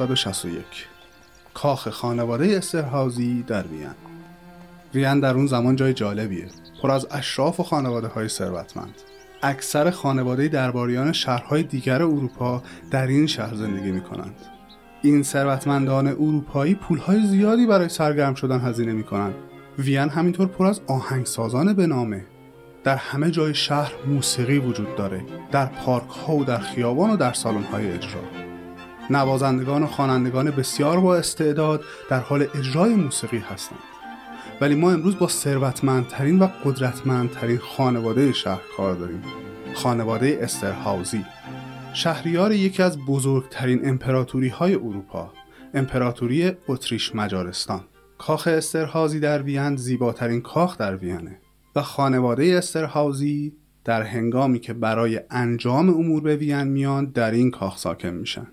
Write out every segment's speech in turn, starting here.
1761 کاخ خانواده استرهازی در وین. وین در اون زمان جای جالبیه. پر از اشراف و خانواده های ثروتمند. اکثر خانواده درباریان شهرهای دیگر اروپا در این شهر زندگی می کنند. این ثروتمندان اروپایی پولهای زیادی برای سرگرم شدن هزینه می کنند. وین همینطور پر از آهنگسازان به نامه. در همه جای شهر موسیقی وجود داره. در پارک ها و در خیابان و در سالن های اجرا. نوازندگان و خوانندگان بسیار با استعداد در حال اجرای موسیقی هستند. ولی ما امروز با ثروتمندترین و قدرتمندترین خانواده شهر کار داریم. خانواده استرهاوزی. شهریار یکی از بزرگترین امپراتوری های اروپا امپراتوری اتریش مجارستان. کاخ استرهازی در وین زیباترین کاخ در وینه و خانواده استرهاوزی در هنگامی که برای انجام امور به وین میان در این کاخ ساکن میشن.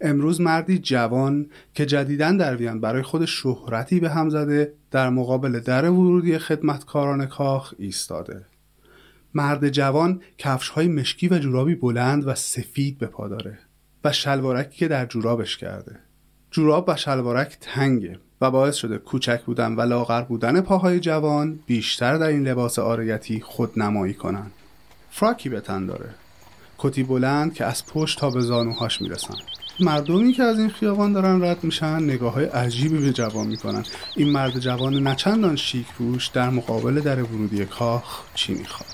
امروز مردی جوان که جدیدن در وین برای خود شهرتی به هم زده در مقابل در ورودی خدمتکاران کاخ ایستاده. مرد جوان کفش های مشکی و جورابی بلند و سفید به پا داره و شلوارکی که در جورابش کرده. جوراب و شلوارک تنگه و باعث شده کوچک بودن و لاغر بودن پاهای جوان بیشتر در این لباس آرایتی خود نمایی کنن. فراکی به تن داره. کتی بلند که از پشت تا به زانوهاش می‌رسن. مردمی که از این خیابان دارن رد میشن نگاه های عجیبی به جوان می‌کنن. این مرد جوان نچندان شیک روش در مقابل در ورودی کاخ چی می‌خواد؟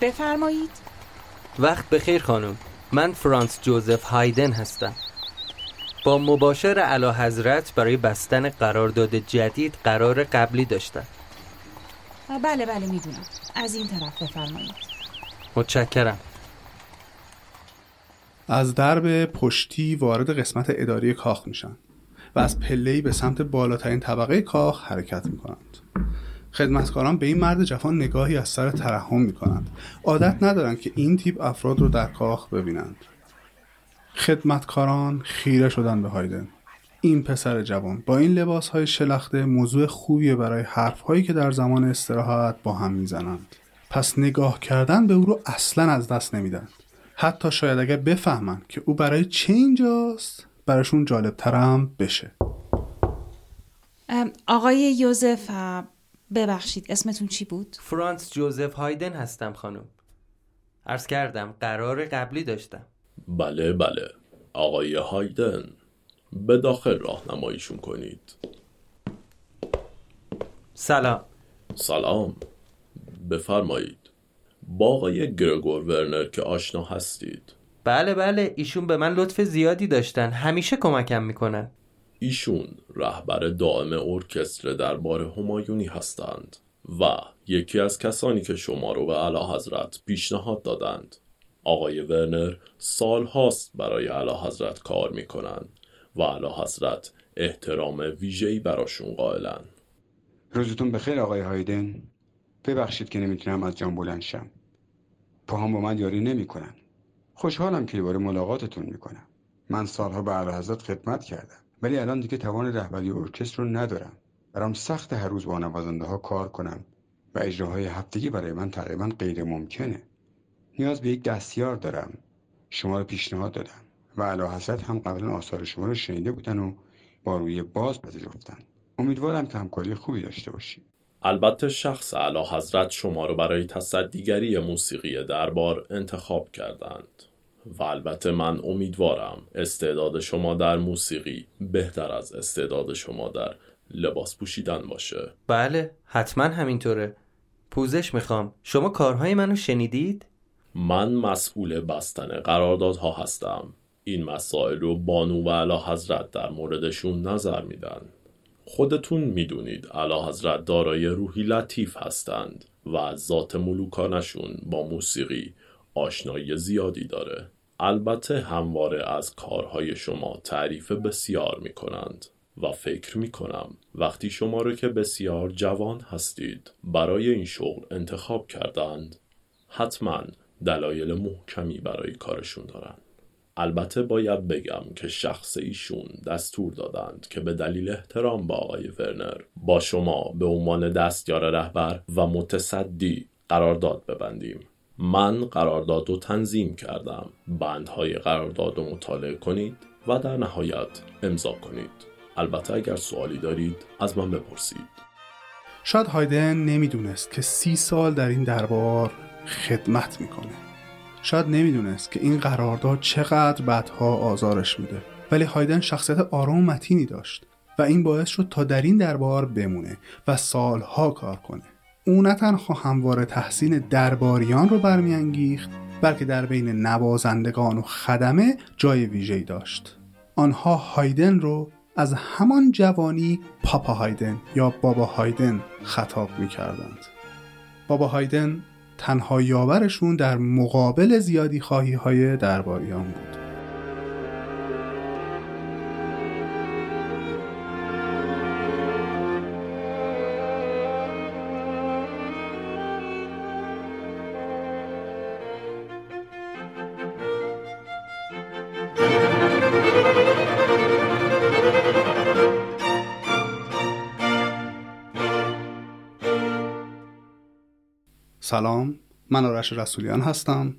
بفرمایید. وقت بخیر خانم. من فرانس جوزف هایدن هستم. با مباشر علا حضرت برای بستن قرارداد جدید قرار قبلی داشتم بله بله می‌دونم. از این طرف بفرمایید. متشکرم. از درب پشتی وارد قسمت اداری کاخ میشن و از پلهی به سمت بالاترین طبقه کاخ حرکت می‌کنند. خدمتکاران به این مرد جوان نگاهی از سر ترحم می‌کنند. عادت ندارند که این تیپ افراد رو در کاخ ببینند. خدمتکاران خیره شدن به هایدن. این پسر جوان با این لباس های شلخته موضوع خوبیه برای حرف هایی که در زمان استراحت با هم می‌زنند پس نگاه کردن به او رو اصلا از دست نمیدن. حتی شاید اگر بفهمند که او برای چه اینجاست براشون جالب ترم بشه آقای یوزف ببخشید اسمتون چی بود؟ فرانس جوزف هایدن هستم خانم. عرض کردم قرار قبلی داشتم. بله بله. آقای هایدن به داخل راهنماییشون کنید. سلام. سلام. بفرمایید. با آقای گرگور ورنر که آشنا هستید. بله بله. ایشون به من لطف زیادی داشتن. همیشه کمکم می‌کنن. ایشون رهبر دائم ارکستر دربار همایونی هستند و یکی از کسانی که شما رو به علا حضرت پیشنهاد دادند. آقای ورنر سال هاست برای علا حضرت کار می‌کنند و علا حضرت احترام ویژه‌ای براشون قائلن. روزتون بخیر آقای هایدن. ببخشید که نمی‌تونم از جان بلند شم. پاهم با من یاری نمی‌کنن. خوشحالم که دوباره ملاقاتتون می‌کنم. من سالها به اعلی حضرت خدمت کردم ولی الان دیگه توان رهبری ارکستر رو ندارم. برام سخت هر روز با نوازنده ها کار کنم و اجراهای هفتگی برای من تقریبا غیر ممکنه نیاز به یک دستیار دارم. شما رو پیشنهاد دادم و اعلی حضرت هم قبلا آثار شما رو شنیده بودن و با روی باز پذیرفتن. امیدوارم که همکاری خوبی داشته باشیم. البته شخص اعلی حضرت شما رو برای تصدیگری موسیقی دربار انتخاب کردند و البته من امیدوارم استعداد شما در موسیقی بهتر از استعداد شما در لباس پوشیدن باشه. بله حتما همینطوره. پوزش می‌خوام. شما کارهای منو شنیدید؟ من مسئول بستن قراردادها هستم. این مسائل رو بانو و علا حضرت در موردشون نظر میدن. خودتون می‌دونید علا حضرت دارای روحی لطیف هستند و ذات ملوکانشون با موسیقی آشنایی زیادی داره. البته همواره از کارهای شما تعریف بسیار می کنند و فکر می کنم وقتی شما رو که بسیار جوان هستید برای این شغل انتخاب کردند. حتما دلایل محکمی برای کارشون دارند البته باید بگم که شخص ایشون دستور دادند که به دلیل احترام به آقای ورنر با شما به عنوان دستیار رهبر و متصدی قرارداد ببندیم. من قرارداد رو تنظیم کردم. بندهای قرارداد رو مطالعه کنید و در نهایت امضا کنید. البته اگر سوالی دارید از من بپرسید. شاید هایدن نمی‌دونست که سی سال در این دربار خدمت می‌کنه. شاید نمی‌دونست که این قرارداد چقدر بعدها آزارش میده. ولی هایدن شخصیت آرام و متینی داشت و این باعث شد تا در این دربار بمونه و سالها کار کنه. او نه تنها همواره تحسین درباریان رو برمیانگیخت بلکه در بین نوازندگان و خدمه جای ویژه‌ای داشت. آنها هایدن رو از همان جوانی پاپا هایدن یا بابا هایدن خطاب می کردند. بابا هایدن تنها یاورشون در مقابل زیادی خواهی های درباریان بود. سلام من آرش رسولیان هستم.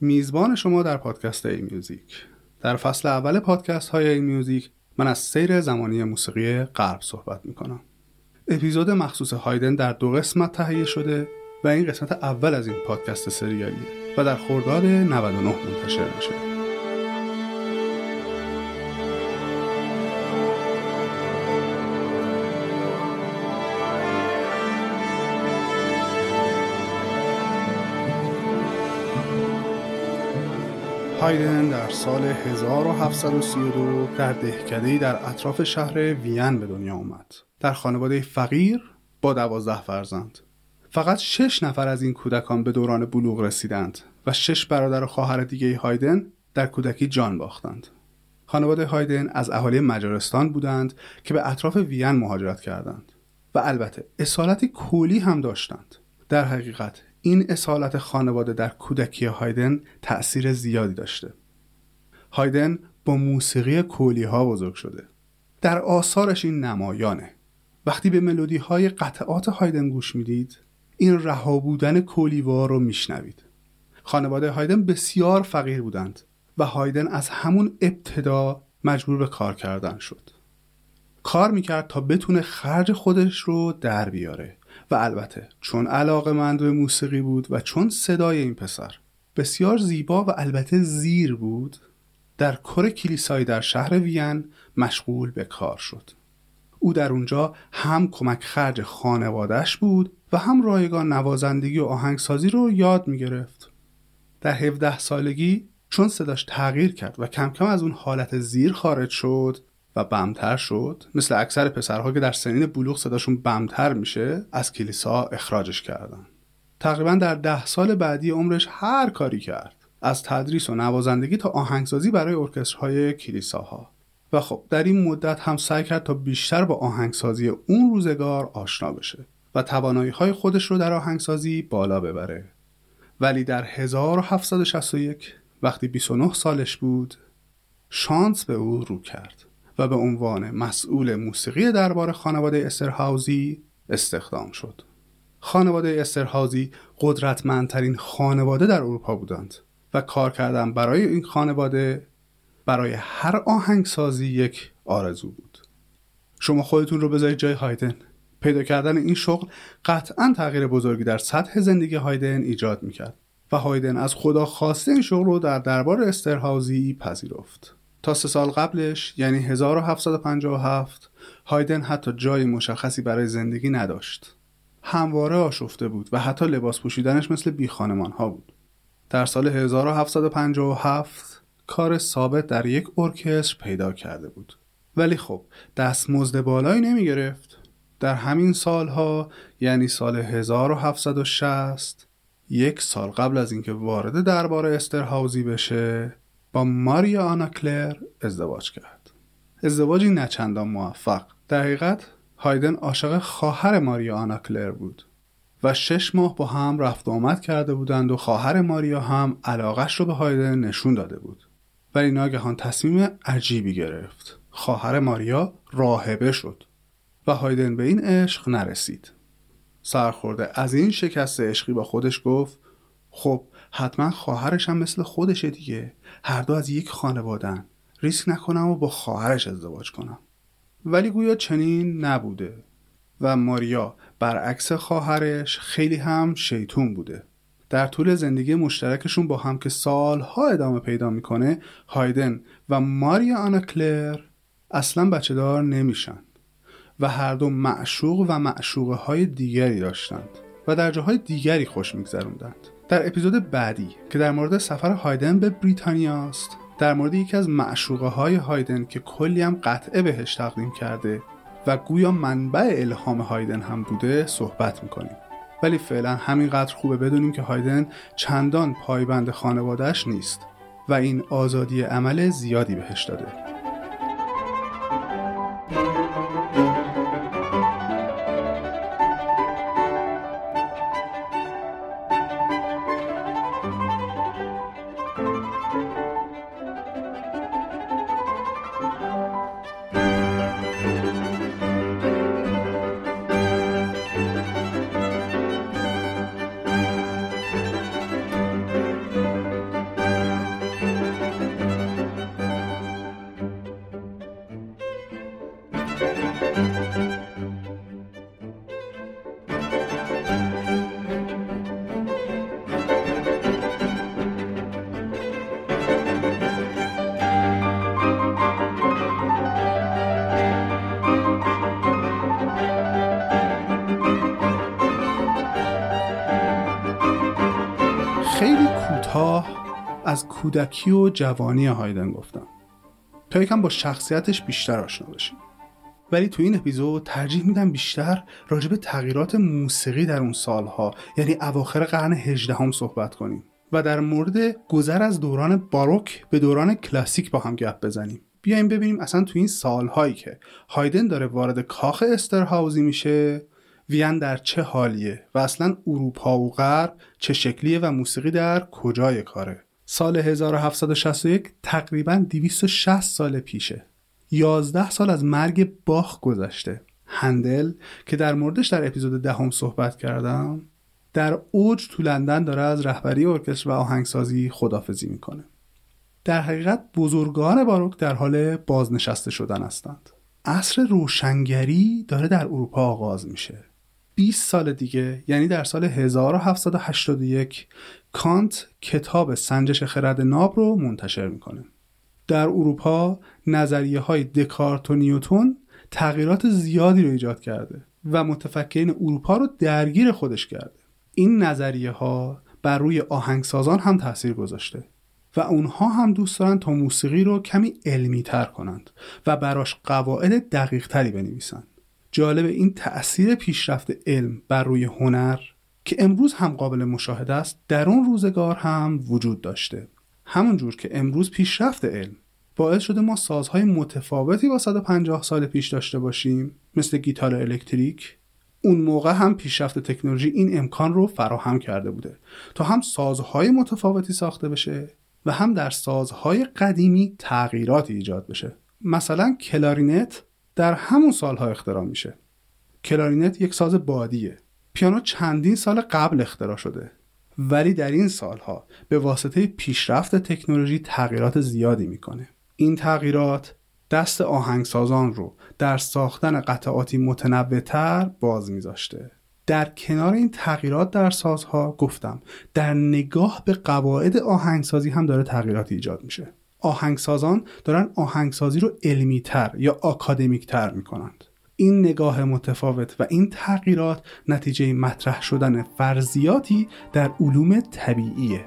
میزبان شما در پادکست ای میوزیک در فصل اول پادکست های ای میوزیک من از سیر زمانی موسیقی غرب صحبت می‌کنم. اپیزود مخصوص هایدن در دو قسمت تهیه شده و این قسمت اول از این پادکست سریالیه و در خرداد 99 منتشر میشه. هایدن در سال 1732 در دهکده‌ای در اطراف شهر وین به دنیا آمد. در خانواده فقیر با دوازده فرزند. فقط شش نفر از این کودکان به دوران بلوغ رسیدند و شش برادر و خواهر دیگه هایدن در کودکی جان باختند. خانواده هایدن از اهالی مجارستان بودند که به اطراف وین مهاجرت کردند و البته اصالت کولی هم داشتند. در حقیقت این اصالت خانواده در کودکی هایدن تأثیر زیادی داشته. هایدن با موسیقی کولی ها بزرگ شده. در آثارش این نمایانه. وقتی به ملودی های قطعات هایدن گوش می‌دید این رها بودن کولیوار رو میشنوید. خانواده هایدن بسیار فقیر بودند و هایدن از همون ابتدا مجبور به کار کردن شد. کار می‌کرد تا بتونه خرج خودش رو در بیاره. و البته چون علاقه مند به موسیقی بود و چون صدای این پسر بسیار زیبا و البته زیر بود در کر کلیسایی در شهر وین مشغول به کار شد او در اونجا هم کمک خرج خانوادش بود و هم رایگان نوازندگی و آهنگسازی رو یاد می گرفت. در 17 سالگی چون صداش تغییر کرد و کم کم از اون حالت زیر خارج شد و بمتر شد مثل اکثر پسرها که در سنین بلوغ صداشون بمتر میشه از کلیسا اخراجش کردن. تقریبا در ده سال بعدی عمرش هر کاری کرد از تدریس و نوازندگی تا آهنگسازی برای ارکسترهای کلیساها. و خب در این مدت هم سعی کرد تا بیشتر با آهنگسازی اون روزگار آشنا بشه و توانایی های خودش رو در آهنگسازی بالا ببره. ولی در 1761 وقتی 29 سالش بود شانس به او رو کرد. و به عنوان مسئول موسیقی دربار خانواده استرهاوزی استخدام شد. خانواده استرهاوزی قدرتمندترین خانواده در اروپا بودند و کار کردن برای این خانواده برای هر آهنگسازی یک آرزو بود. شما خودتون رو بذارید جای هایدن. پیدا کردن این شغل قطعا تغییر بزرگی در سطح زندگی هایدن ایجاد می‌کرد و هایدن از خدا خواسته این شغل رو در دربار استرهاوزی پذیرفت. تا سه سال قبلش یعنی 1757 هایدن حتی جای مشخصی برای زندگی نداشت. همواره آشفته بود و حتی لباس پوشیدنش مثل بی خانمان ها بود. در سال 1757 کار ثابت در یک ارکستر پیدا کرده بود. ولی خب دستمزد بالایی نمی گرفت. در همین سالها یعنی سال 1760 یک سال قبل از اینکه وارد دربار استرهاوزی بشه با ماریا آنا کلر ازدواج کرد. ازدواجی نچندان موفق. در حقیقت هایدن عاشق خواهر ماریا آنا کلر بود و شش ماه با هم رفت و آمد کرده بودند و خواهر ماریا هم علاقش رو به هایدن نشون داده بود. ولی ناگهان تصمیم عجیبی گرفت. خواهر ماریا راهبه شد و هایدن به این عشق نرسید. سرخورده از این شکست عشقی با خودش گفت خب حتما خواهرش هم مثل خودشه دیگه. هر دو از یک خانوادن ریسک نکنم و با خواهرش ازدواج کنم. ولی گویا چنین نبوده و ماریا برعکس خواهرش خیلی هم شیطون بوده. در طول زندگی مشترکشون با هم که سالها ادامه پیدا می‌کنه هایدن و ماریا آنا کلر اصلا بچه دار نمیشن و هر دو معشوق و معشوقه های دیگری داشتند و در جاهای دیگری خوش میگذروندند. در اپیزود بعدی که در مورد سفر هایدن به بریتانیا است در مورد یکی از معشوقه های هایدن که کلی هم قطعه بهش تقدیم کرده و گویا منبع الهام هایدن هم بوده صحبت می‌کنیم. ولی فعلا همینقدر خوبه بدونیم که هایدن چندان پایبند خانوادهش نیست و این آزادی عمل زیادی بهش داده. کودکی و جوانی هایدن گفتم. تا یکم با شخصیتش بیشتر آشنا بشیم ولی تو این اپیزود ترجیح میدم بیشتر راجع به تغییرات موسیقی در اون سالها یعنی اواخر قرن هجدهم صحبت کنیم و در مورد گذر از دوران باروک به دوران کلاسیک با هم گپ بزنیم. بیایم ببینیم اصلا تو این سالهایی که هایدن داره وارد کاخ استرهاوزی میشه وین در چه حالیه و اصلا اروپا و غرب چه شکلیه و موسیقی در کجای کاره. سال 1761 تقریبا 260 سال پیشه. 11 سال از مرگ باخ گذشته. هندل که در موردش در اپیزود دهم صحبت کردم در اوج تو لندن داره از رهبری ارکستر و آهنگسازی خدافزی می‌کنه. در حقیقت بزرگان باروک در حال بازنشسته شدن هستند. عصر روشنگری داره در اروپا آغاز میشه. 20 سال دیگه یعنی در سال 1781 کانت کتاب سنجش خرد ناب رو منتشر می‌کنه. در اروپا نظریه های دکارت و نیوتون تغییرات زیادی رو ایجاد کرده و متفکرین اروپا رو درگیر خودش کرده. این نظریه ها بر روی آهنگسازان هم تاثیر گذاشته و اونها هم دوست دارن تا موسیقی رو کمی علمی تر کنند و براش قواعد دقیق تری بنویسند جالب این تأثیر پیشرفت علم بر روی هنر که امروز هم قابل مشاهده است در اون روزگار هم وجود داشته. همون جور که امروز پیشرفت علم باعث شده ما سازهای متفاوتی با 150 سال پیش داشته باشیم مثل گیتار الکتریک. اون موقع هم پیشرفت تکنولوژی این امکان رو فراهم کرده بوده تا هم سازهای متفاوتی ساخته بشه و هم در سازهای قدیمی تغییراتی ایجاد بشه. مثلا کلارینت در همون سالها اختراع میشه. کلارینت یک ساز بادیه. پیانو چندین سال قبل اختراع شده. ولی در این سالها به واسطه پیشرفت تکنولوژی تغییرات زیادی می‌کنه. این تغییرات دست آهنگسازان رو در ساختن قطعاتی متنوعتر باز میذاشته. در کنار این تغییرات در سازها گفتم در نگاه به قواعد آهنگسازی هم داره تغییرات ایجاد میشه. آهنگسازان دارن آهنگسازی رو علمی تر یا آکادمیک تر می‌کنند. این نگاه متفاوت و این تغییرات نتیجه مطرح شدن فرضیاتی در علوم طبیعیه.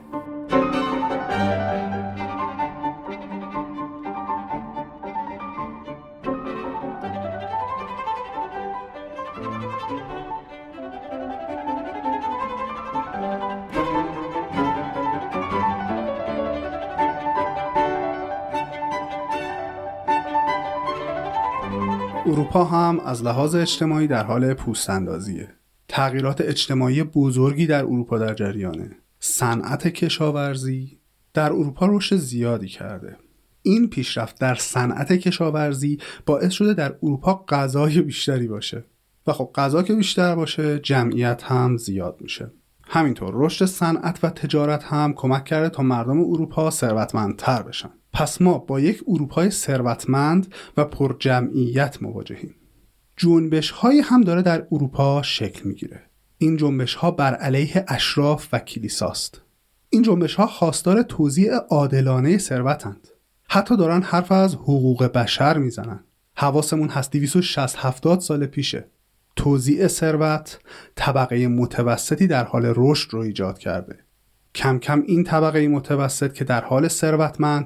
اروپا هم از لحاظ اجتماعی در حال پوست اندازیه. تغییرات اجتماعی بزرگی در اروپا در جریانه. صنعت کشاورزی در اروپا رشد زیادی کرده. این پیشرفت در صنعت کشاورزی باعث شده در اروپا غذای بیشتری باشه و خب غذا که بیشتر باشه جمعیت هم زیاد میشه همینطور رشد صنعت و تجارت هم کمک کرده تا مردم اروپا ثروتمندتر بشن پس ما با یک اروپای ثروتمند و پر جمعیت مواجهیم. جنبش های هم داره در اروپا شکل می‌گیره. این جنبش ها بر علیه اشراف و کلیساست. این جنبش ها خواستار توزیع عادلانه ثروتند حتی دارن حرف از حقوق بشر می‌زنن. حواسمون هست 260 70 سال پیشه. توزیع ثروت طبقه متوسطی در حال رشد رو ایجاد کرده. کم کم این طبقه متوسط که در حال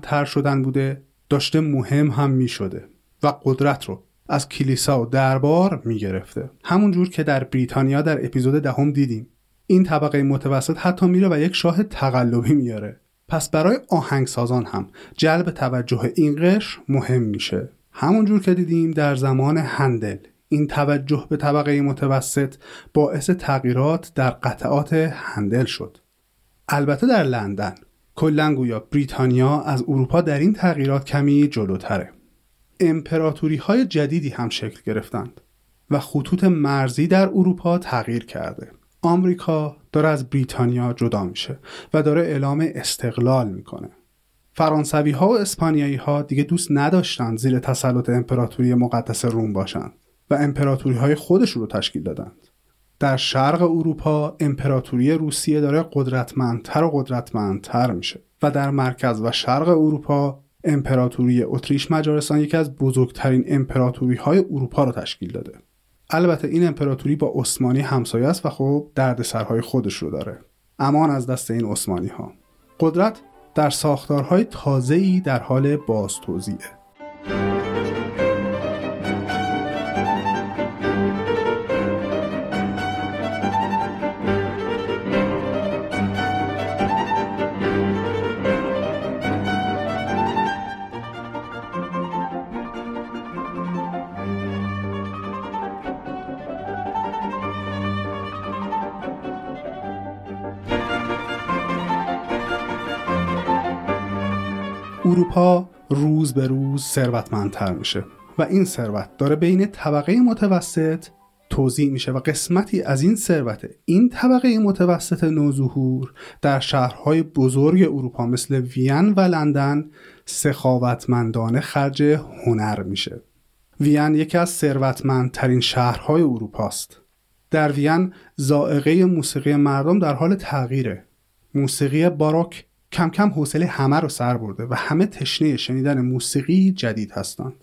تر شدن بوده داشته مهم هم می شده و قدرت رو از کلیسا و دربار می گرفته همون جور که در بریتانیا در اپیزود دهم دیدیم. این طبقه متوسط حتی میره و یک شاه تقلبی میاره. پس برای آهنگسازان هم جلب توجه این قشر مهم میشه. همون جور که دیدیم در زمان هندل این توجه به طبقه متوسط باعث تغییرات در قطعات هندل شد. البته در لندن. کلا گویا بریتانیا از اروپا در این تغییرات کمی جلوتره. امپراتوری های جدیدی هم شکل گرفتند و خطوط مرزی در اروپا تغییر کرده. آمریکا داره از بریتانیا جدا میشه و داره اعلام استقلال می‌کنه. فرانسوی ها و اسپانیایی ها دیگه دوست نداشتند زیر تسلط امپراتوری مقدس روم باشند و امپراتوری های خودشون رو تشکیل دادند. در شرق اروپا امپراتوری روسیه داره قدرتمندتر و قدرتمندتر میشه و در مرکز و شرق اروپا امپراتوری اتریش مجارستان یکی از بزرگترین امپراتوری های اروپا رو تشکیل داده. البته این امپراتوری با عثمانی همسایه است و خب دردسرهای خودش رو داره. امان از دست این عثمانی ها قدرت در ساختارهای تازه‌ای در حال باز روز ثروتمندتر میشه و این ثروت داره بین طبقه متوسط توضیح میشه و قسمتی از این ثروت این طبقه متوسط نوظهور در شهرهای بزرگ اروپا مثل وین و لندن سخاوتمندانه خرج هنر میشه. وین یکی از ثروتمندترین شهرهای اروپاست. در وین زائقه موسیقی مردم در حال تغییره. موسیقی باروک کم کم حوصله همه رو سر برده و همه تشنه شنیدن موسیقی جدید هستند.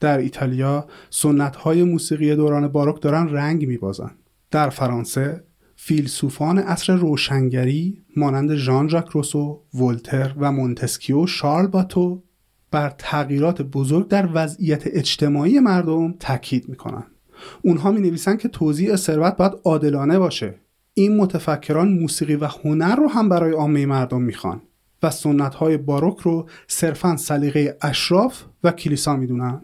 در ایتالیا سنت های موسیقی دوران باروک دارن رنگ میبازن. در فرانسه فیلسوفان عصر روشنگری مانند ژان ژاک روسو، ولتر و مونتسکیو شارل باتو بر تغییرات بزرگ در وضعیت اجتماعی مردم تاکید می‌کنن. اونها می نویسن که توزیع ثروت باید عادلانه باشه این متفکران موسیقی و هنر رو هم برای عامه مردم می‌خوان و سنت های باروک رو صرفا سلیقه اشراف و کلیسا می‌دونن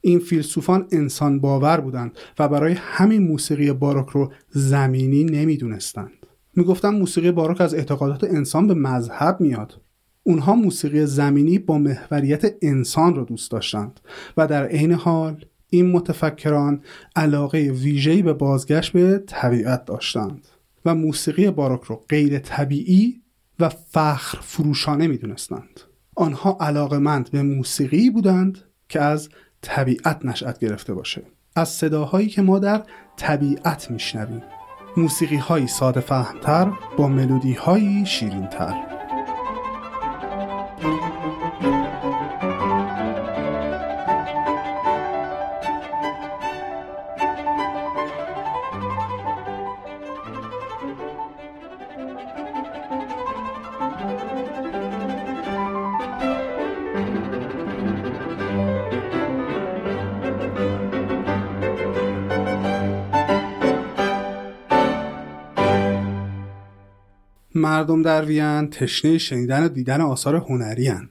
این فیلسوفان انسان باور بودند و برای همین موسیقی باروک رو زمینی نمی‌دونستند. می‌گفتن موسیقی باروک از اعتقادات انسان به مذهب میاد. اونها موسیقی زمینی با محوریت انسان رو دوست داشتند و در عین حال این متفکران علاقه ویژه‌ای به بازگشت به طبیعت داشتند. و موسیقی باروک رو غیر طبیعی و فخر فروشانه می دونستند. آنها علاقمند به موسیقی بودند که از طبیعت نشأت گرفته باشه. از صداهایی که ما در طبیعت میشنویم. موسیقی هایی ساده فهمتر با ملودی هایی شیرینتر. مردم در وین تشنه شنیدن و دیدن آثار هنری هن.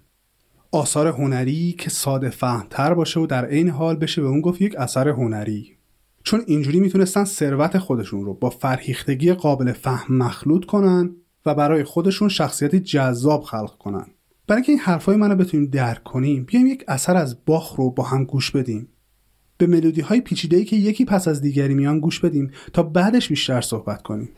آثار هنری که ساده فهمتر باشه و در عین حال بشه به اون گفت یک اثر هنری. چون اینجوری می‌تونستن ثروت خودشون رو با فرهیختگی قابل فهم مخلوط کنن و برای خودشون شخصیتی جذاب خلق کنن. برای اینکه این حرفای منو بتونیم درک کنیم بیایم یک اثر از باخ رو با هم گوش بدیم. به ملودی های پیچیده که یکی پس از دیگری میان گوش بدیم تا بعدش بیشتر صحبت کنیم.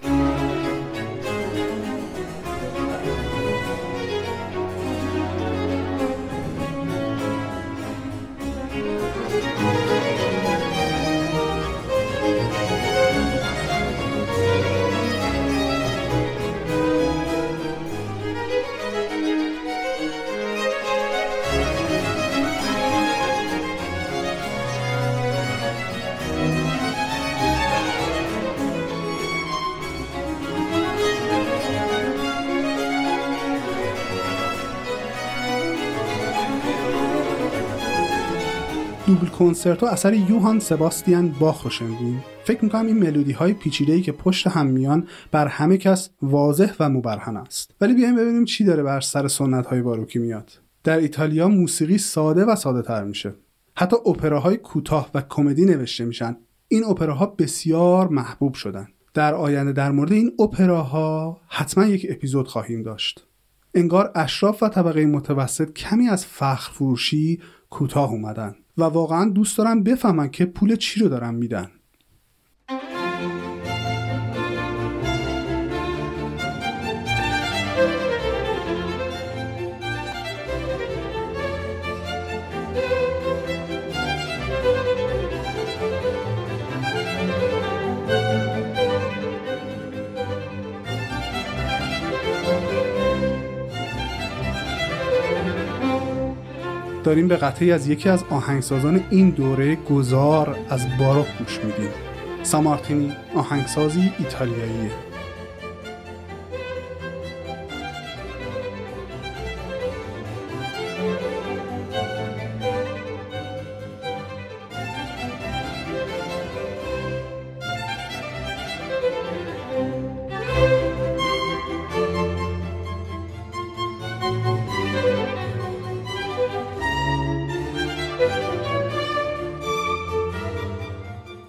دوبل کنسرتو اثر یوهان سباستیان باخ رو شنیدیم فکر می‌کنم این ملودی های پیچیده ای که پشت هم میان بر همه کس واضح و مبرهن است. ولی بیایم ببینیم چی داره بر سر سنت های باروکی میاد. در ایتالیا موسیقی ساده و ساده تر میشه. حتی اپراهای کوتاه و کمدی نوشته میشن. این اپراها بسیار محبوب شدن. در آینده در مورد این اپراها حتما یک اپیزود خواهیم داشت. انگار اشراف و طبقه متوسط کمی از فخر فروشی کوتاه اومدن. و واقعا دوست دارم بفهمن که پول چی رو دارن میدن. داریم به قطعی از یکی از آهنگسازان این دوره گذار از باروک گوش میدیم. سامارتینی آهنگسازی ایتالیاییه.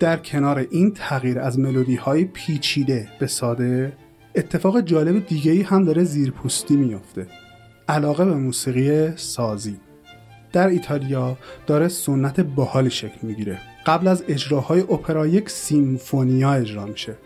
در کنار این تغییر از ملودی های پیچیده به ساده اتفاق جالب دیگه ای هم داره زیرپوستی میفته علاقه به موسیقی سازی. در ایتالیا داره سنت باحالی شکل می‌گیره. قبل از اجراهای اپرا یک سیمفونیا اجرا میشه.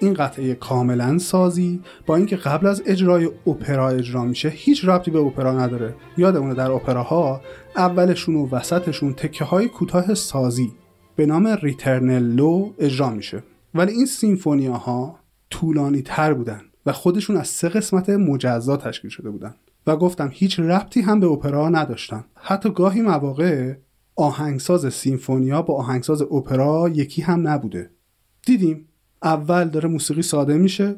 این قطعه کاملا سازی با اینکه قبل از اجرای اپرا اجرا میشه هیچ ربطی به اپرا نداره. یادمونه در اپراها اولشون و وسطشون تکه های کوتاه سازی به نام ریترنلو اجرا میشه. ولی این سیمفونیا ها طولانی تر بودن و خودشون از سه قسمت مجزا تشکیل شده بودن. و گفتم هیچ ربطی هم به اپرا نداشتن. حتی گاهی مواقع آهنگساز سیمفونیا با آهنگساز اپرا یکی هم نبوده. دیدیم اول داره موسیقی ساده میشه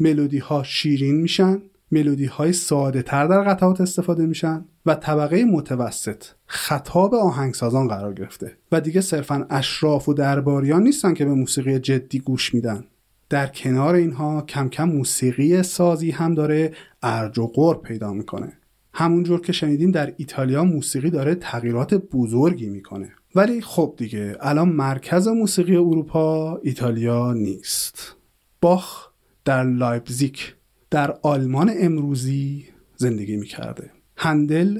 ملودی ها شیرین میشن ملودی های ساده تر در قطعات استفاده میشن. و طبقه متوسط خطاب آهنگسازان قرار گرفته و دیگه صرفا اشراف و درباریان نیستن که به موسیقی جدی گوش میدن. در کنار اینها کم کم موسیقی سازی هم داره ارج و قرب پیدا می‌کنه. همونجور که شنیدیم در ایتالیا موسیقی داره تغییرات بزرگی می‌کنه. ولی خب دیگه الان مرکز موسیقی اروپا ایتالیا نیست. باخ در لایپزیک در آلمان امروزی زندگی می‌کرده. هندل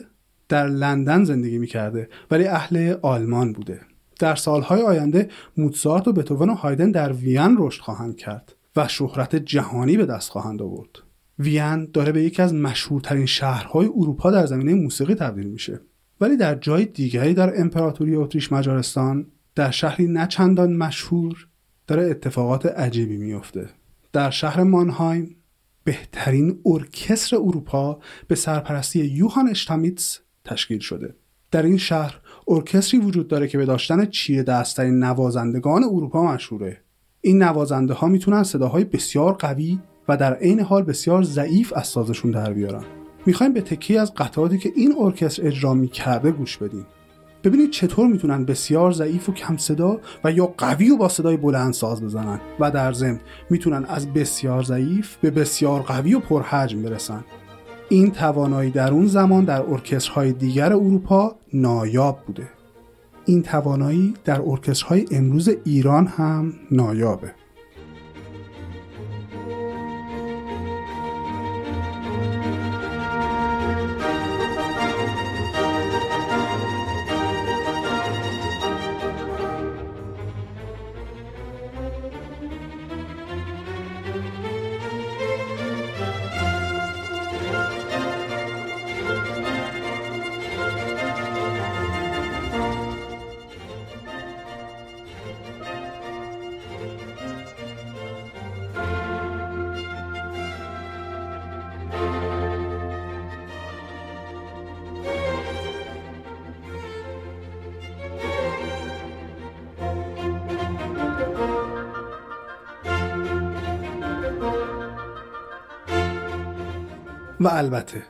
در لندن زندگی می‌کرده ولی اهل آلمان بوده. در سالهای آینده موتسارت و بتوون و هایدن در وین رشد خواهند کرد و شهرت جهانی به دست خواهند آورد. وین داره به یکی از مشهورترین شهرهای اروپا در زمینه موسیقی تبدیل میشه. ولی در جای دیگری در امپراتوری اتریش مجارستان در شهری نه چندان مشهور داره اتفاقات عجیبی میفته در شهر مانهایم بهترین ارکستر اروپا به سرپرستی یوهان اشتامیتس تشکیل شده. در این شهر ارکستری وجود داره که به داشتن چیره دستترین نوازندگان اروپا مشهوره. این نوازنده ها می‌تونن صداهای بسیار قوی و در عین حال بسیار ضعیف از سازشون در بیارن. می‌خوایم به تکی از قطعاتی که این ارکستر اجرا می‌کرده گوش بدیم. ببینید چطور می‌تونن بسیار ضعیف و کم صدا و یا قوی و با صدای بلند ساز بزنن و در ضمن می‌تونن از بسیار ضعیف به بسیار قوی و پرحجم برسن. این توانایی در اون زمان در ارکسترهای دیگر اروپا نایاب بوده. این توانایی در ارکسترهای امروز ایران هم نایابه. و البته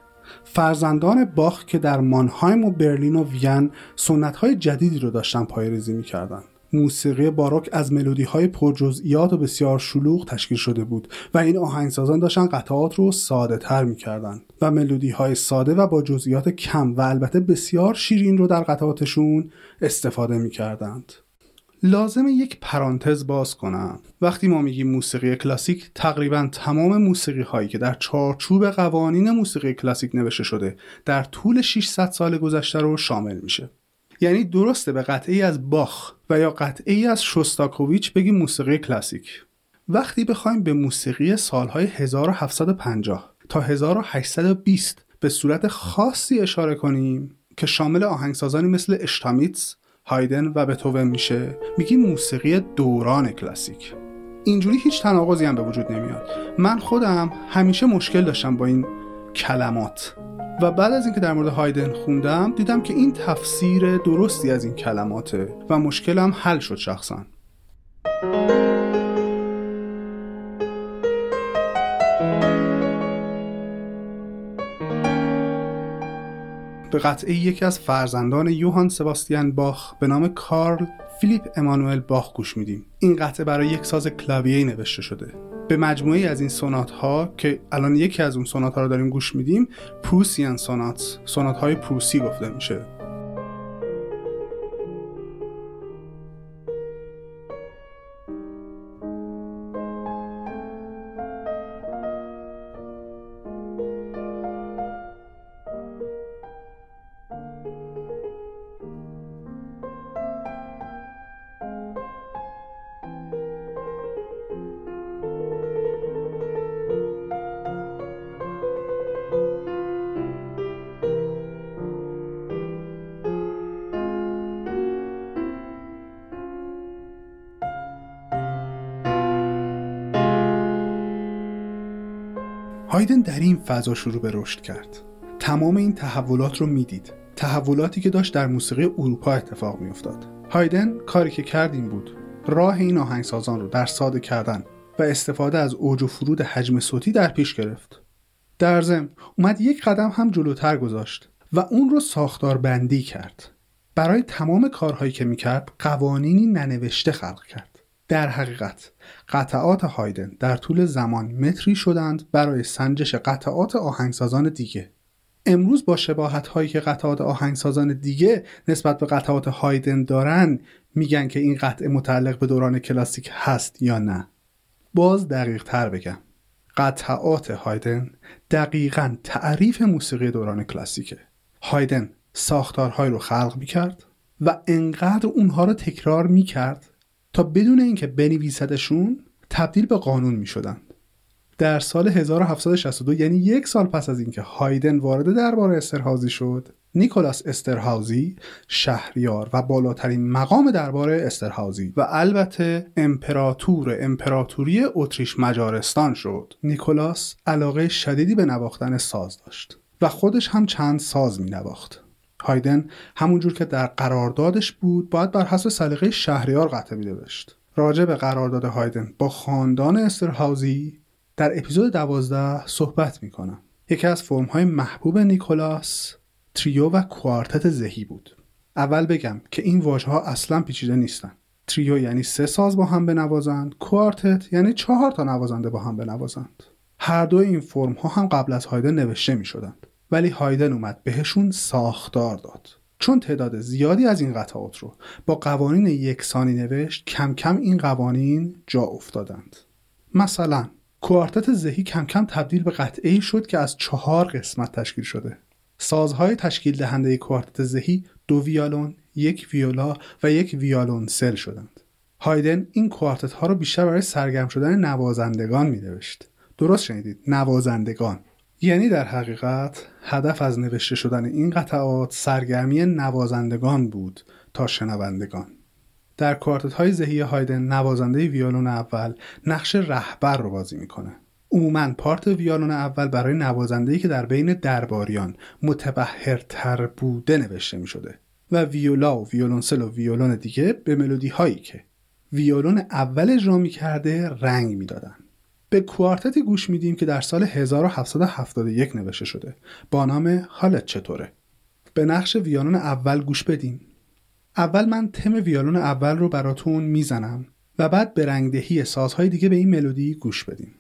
فرزندان باخ که در مانهایم و برلین و وین سنت های جدیدی رو داشتن پایریزی می‌کردن. موسیقی باروک از ملودی های پرجزئیات و بسیار شلوغ تشکیل شده بود و این آهنگسازان داشتن قطعات رو ساده تر می‌کردن و ملودی های ساده و با جزئیات کم و البته بسیار شیرین رو در قطعاتشون استفاده می‌کردند. لازم یک پرانتز باز کنم. وقتی ما میگیم موسیقی کلاسیک تقریبا تمام موسیقی هایی که در چارچوب قوانین موسیقی کلاسیک نوشته شده در طول 600 سال گذشته رو شامل میشه. یعنی درسته به قطعی از باخ و یا قطعی از شوستاکوویچ بگیم موسیقی کلاسیک. وقتی بخوایم به موسیقی سالهای 1750 تا 1820 به صورت خاصی اشاره کنیم که شامل آهنگسازانی مثل اشتامیتس، هایدن و بتوون میشه. میگیم موسیقی دوران کلاسیک. اینجوری هیچ تناقضی هم به وجود نمیاد. من خودم همیشه مشکل داشتم با این کلمات. و بعد از اینکه در مورد هایدن خوندم دیدم که این تفسیر درستی از این کلماته و مشکلم حل شد شخصا. به قطعه یکی از فرزندان یوهان سباستیان باخ به نام کارل فیلیپ امانوئل باخ گوش میدیم. این قطعه برای یک ساز کلاویه نوشته شده. به مجموعه از این سونات ها که الان یکی از اون سونات ها رو داریم گوش میدیم پروسیان سونات سونات های پروسی گفته میشه. در این فضا شروع به رشد کرد. تمام این تحولات رو می‌دید. تحولاتی که داشت در موسیقی اروپا اتفاق میافتاد. هایدن کاری که کرد این بود. راه این آهنگسازان رو در ساده کردن و استفاده از اوج و فرود حجم صوتی در پیش گرفت. در ضمن اومد یک قدم هم جلوتر گذاشت و اون رو ساختار بندی کرد. برای تمام کارهایی که می‌کرد قوانینی ننوشته خلق کرد. در حقیقت قطعات هایدن در طول زمان متری شدند برای سنجش قطعات آهنگسازان دیگه. امروز با شباهت هایی که قطعات آهنگسازان دیگه نسبت به قطعات هایدن دارن میگن که این قطعه متعلق به دوران کلاسیک هست یا نه. باز دقیق تر بگم. قطعات هایدن دقیقا تعریف موسیقی دوران کلاسیکه. هایدن ساختارهایی رو خلق می‌کرد و انقدر اونها رو تکرار می‌کرد تا بدون اینکه بنویسدشون تبدیل به قانون می شدند. در سال 1762 یعنی یک سال پس از اینکه هایدن وارد دربار استرهازی شد نیکولاس استرهازی شهریار و بالاترین مقام دربار استرهازی و البته امپراتور امپراتوری اتریش مجارستان شد نیکولاس علاقه شدیدی به نواختن ساز داشت و خودش هم چند ساز می نواخت هایدن همونجور که در قراردادش بود باید بر حسب سلیقه شهریار قطعه نوشت راجع به قرارداد هایدن با خاندان استرهاوزی در اپیزود دوازده صحبت می‌کنم. یکی از فرمهای محبوب نیکولاس تریو و کوارتت زهی بود. اول بگم که این واژه ها اصلا پیچیده نیستن. تریو یعنی سه ساز با هم بنوازند کوارتت یعنی چهار تا نوازنده با هم بنوازند. هر دو این فرم ها هم قبل از هایدن نوشته می شدند ولی هایدن اومد بهشون ساختار داد. چون تعداد زیادی از این قطعات رو با قوانین یکسانی نوشت کم کم این قوانین جا افتادند. مثلا کوارتت زهی کم کم تبدیل به قطعه شد که از چهار قسمت تشکیل شده. سازهای تشکیل دهنده کوارتت زهی دو ویالون، یک ویولا و یک ویالون سل شدند. هایدن این کوارتت ها رو بیشتر برای سرگرم شدن نوازندگان می نوشت. درست شنیدید؟ نوازندگان. یعنی در حقیقت هدف از نوشته شدن این قطعات سرگرمی نوازندگان بود تا شنوندگان. در کوارتت های ذهی هایدن نوازنده ویولون اول نقش رهبر رو بازی می‌کنه. عموما پارت ویولون اول برای نوازنده که در بین درباریان متبهرتر بوده نوشته می شده و ویولا و ویولونسل و ویولون دیگه به ملودی هایی که ویولون اول اجرا کرده رنگ می‌دادن. به کوارتتی گوش میدیم که در سال 1771 نوشته شده. با نام حالت چطوره؟ به نقش ویالون اول گوش بدیم اول من تم ویالون اول رو براتون می‌زنم و بعد به رنگدهی سازهای دیگه به این ملودی گوش بدیم.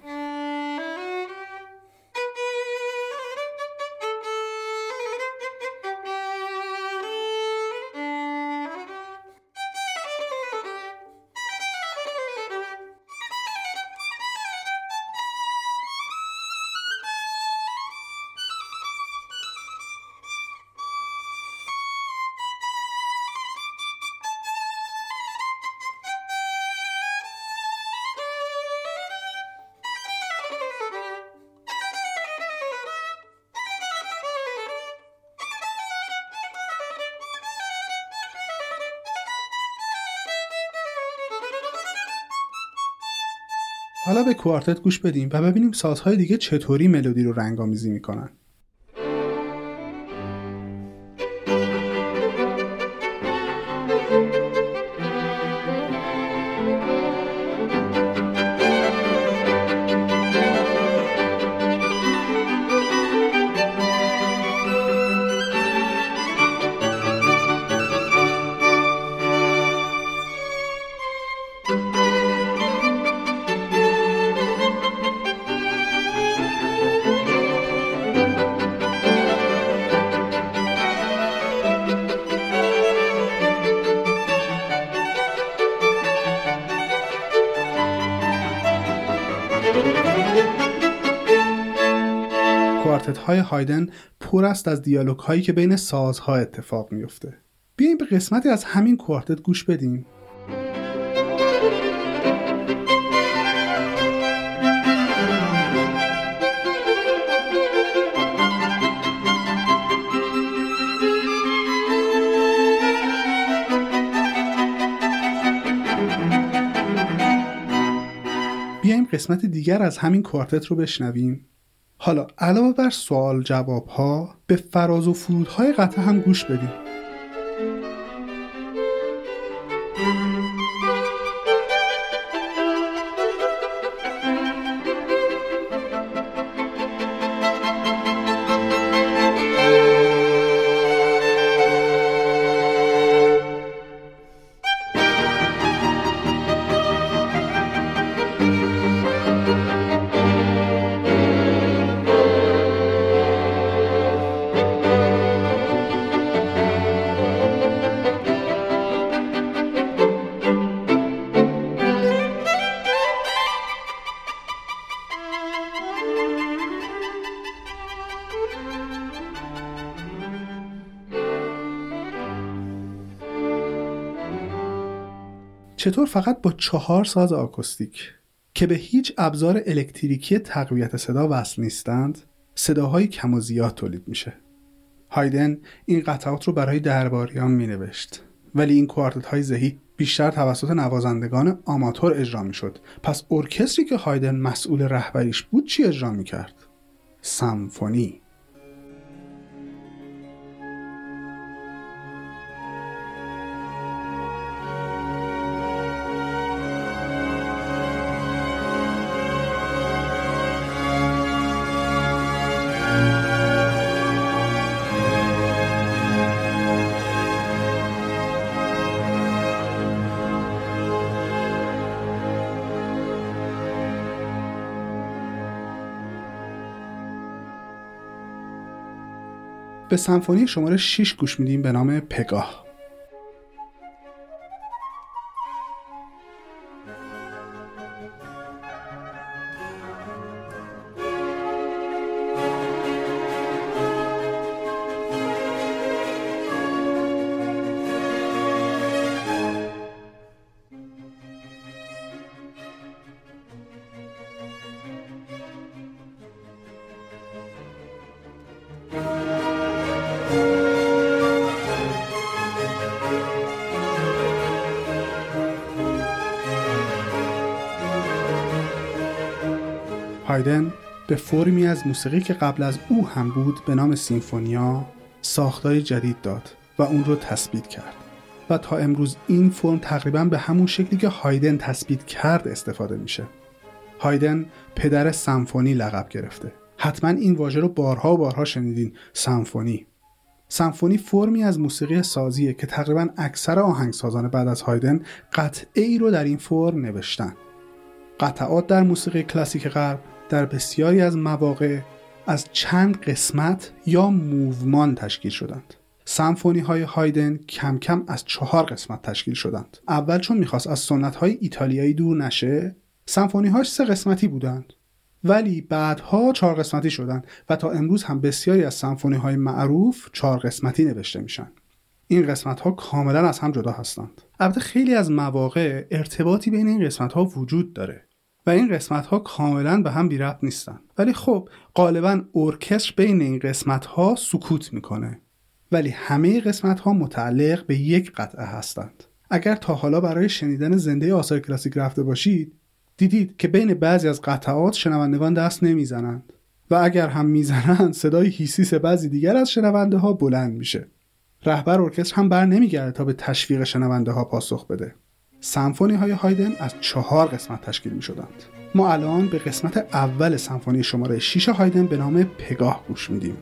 کوارتت گوش بدیم و ببینیم سازهای دیگه چطوری ملودی رو رنگامیزی می‌کنن. های هایدن پر است از دیالوگ هایی که بین سازها اتفاق میفته بیایم به قسمتی از همین کوارتت گوش بدیم. بیایم قسمت دیگر از همین کوارتت رو بشنویم. حالا علاوه بر سوال جواب ها به فراز و فرودهای قطعه هم گوش بدیم چطور فقط با چهار ساز آکوستیک که به هیچ ابزار الکتریکی تقویت صدا وصل نیستند صداهای کم و زیاد تولید میشه؟ هایدن این قطعات رو برای درباریان می نوشت ولی این کوارتت های ذهی بیشتر توسط نوازندگان آماتور اجرا می شد پس ارکستری که هایدن مسئول رهبریش بود چی اجرا می کرد؟ سمفونی. به سمفونی شماره 6 گوش میدیم به نام پگاه. به فرمی از موسیقی که قبل از او هم بود به نام سیمفونیا ساختاری جدید داد و اون رو تثبیت کرد. و تا امروز این فرم تقریبا به همون شکلی که هایدن تثبیت کرد استفاده میشه. هایدن پدر سمفونی لقب گرفته. حتما این واژه رو بارها و بارها شنیدین سمفونی. سمفونی فرمی از موسیقی سازیه که تقریبا اکثر آهنگسازان بعد از هایدن قطعه ای رو در این فرم نوشتن. قطعات در موسیقی کلاسیک غرب در بسیاری از مواقع از چند قسمت یا موومان تشکیل شدند. سمفونی های هایدن کم کم از چهار قسمت تشکیل شدند. اول چون می‌خواست از سنت های ایتالیایی دور نشه سمفونی هاش سه قسمتی بودند. ولی بعدها چهار قسمتی شدند و تا امروز هم بسیاری از سمفونی های معروف چهار قسمتی نوشته میشن. این قسمت ها کاملا از هم جدا هستند. البته خیلی از مواقع ارتباطی بین این قسمت ها وجود داره. و این قسمت ها کاملا به هم بی ربط نیستن. ولی خب غالبا ارکستر بین این قسمت ها سکوت می‌کنه. ولی همه قسمت ها متعلق به یک قطعه هستند. اگر تا حالا برای شنیدن زنده آثار کلاسیک رفته باشید دیدید که بین بعضی از قطعات شنوندگان دست نمی‌زنند. و اگر هم می‌زنند صدای هیسیس بعضی دیگر از شنونده ها بلند میشه. رهبر ارکستر هم بر نمیگرده تا به تشویق شنونده ها پاسخ بده. سمفونی های هایدن از چهار قسمت تشکیل می شدند. ما الان به قسمت اول سمفونی شماره 6 هایدن به نام پگاه گوش میدیم.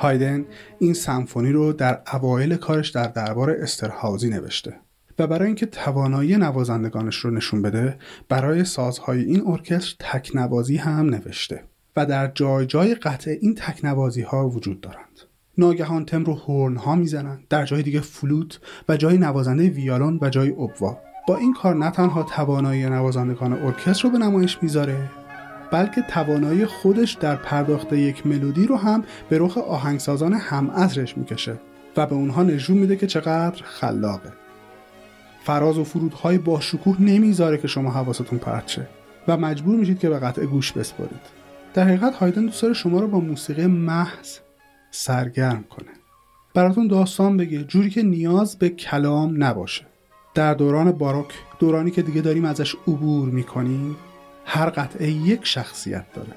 هایدن این سمفونی رو در اوایل کارش در دربار استرهاوزی نوشته و برای اینکه توانایی نوازندگانش رو نشون بده برای سازهای این ارکستر تکنوازی هم نوشته و در جای جای قطع این تکنوازی ها وجود دارند. ناگهان تم رو هورن ها می‌زنند در جای دیگه فلوت و جای نوازنده ویالون و جای ابوا با این کار نه تنها توانایی نوازندگان ارکستر رو به نمایش می‌ذاره بلکه توانایی خودش در پرداخت یک ملودی رو هم به رخ آهنگسازان هم ازرش می‌کشه و به اونها نشون میده که چقدر خلاقه. فراز و فرودهای با شکوه نمی‌ذاره که شما حواستون پرت و مجبور میشید که به قطع گوش بسپارید در حقیقت هایدن دوست داره شما رو با موسیقی محض سرگرم کنه. براتون داستان بگه جوری که نیاز به کلام نباشه. در دوران باروک دورانی که دیگه داریم ازش عبور می‌کنیم هر قطعه یک شخصیت داره.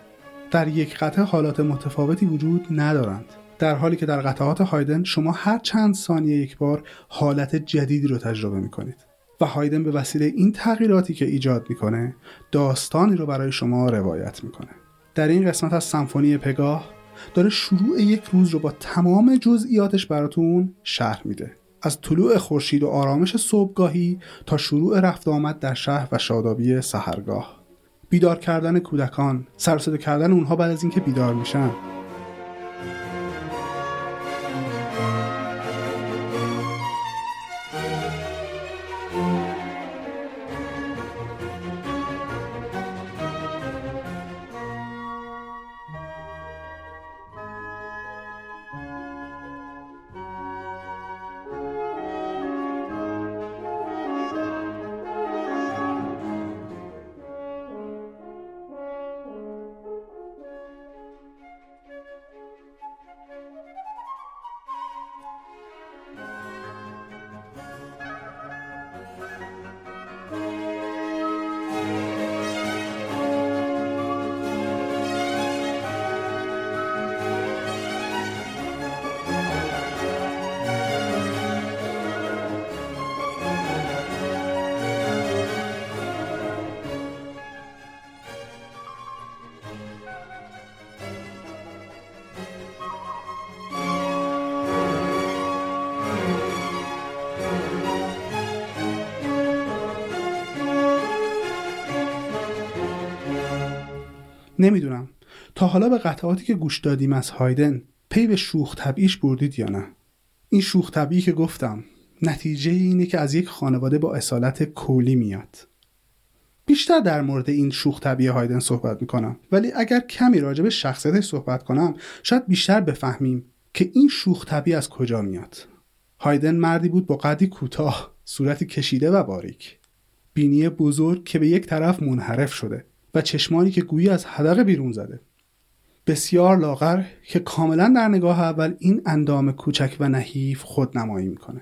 در یک قطعه حالات متفاوتی وجود ندارند. در حالی که در قطعات هایدن شما هر چند ثانیه یک بار حالت جدیدی رو تجربه می‌کنید و هایدن به وسیله این تغییراتی که ایجاد می‌کنه داستانی رو برای شما روایت می‌کنه. در این قسمت از سمفونی پگاه داره شروع یک روز رو با تمام جزئیاتش براتون شرح میده. از طلوع خورشید و آرامش صبحگاهی تا شروع رفت آمد در شهر و شادابی سحرگاه بیدار کردن کودکان سرصدا کردن اونها بعد از اینکه بیدار میشن. نمی‌دونم. تا حالا به قطعاتی که گوش دادیم از هایدن پی به شوخ طبعیش بردید یا نه؟ این شوخ طبعی که گفتم نتیجه اینه که از یک خانواده با اصالت کولی میاد. بیشتر در مورد این شوخ طبیع هایدن صحبت می‌کنم. ولی اگر کمی راجع به شخصیتش صحبت کنم شاید بیشتر بفهمیم که این شوخ طبیع از کجا میاد. هایدن مردی بود با قدی کوتاه صورتی کشیده و باریک. بینی بزرگ که به یک طرف منحرف شده. و چشمانی که گویی از حدق بیرون زده. بسیار لاغر که کاملا در نگاه اول این اندام کوچک و نحیف خود نمایی می‌کنه.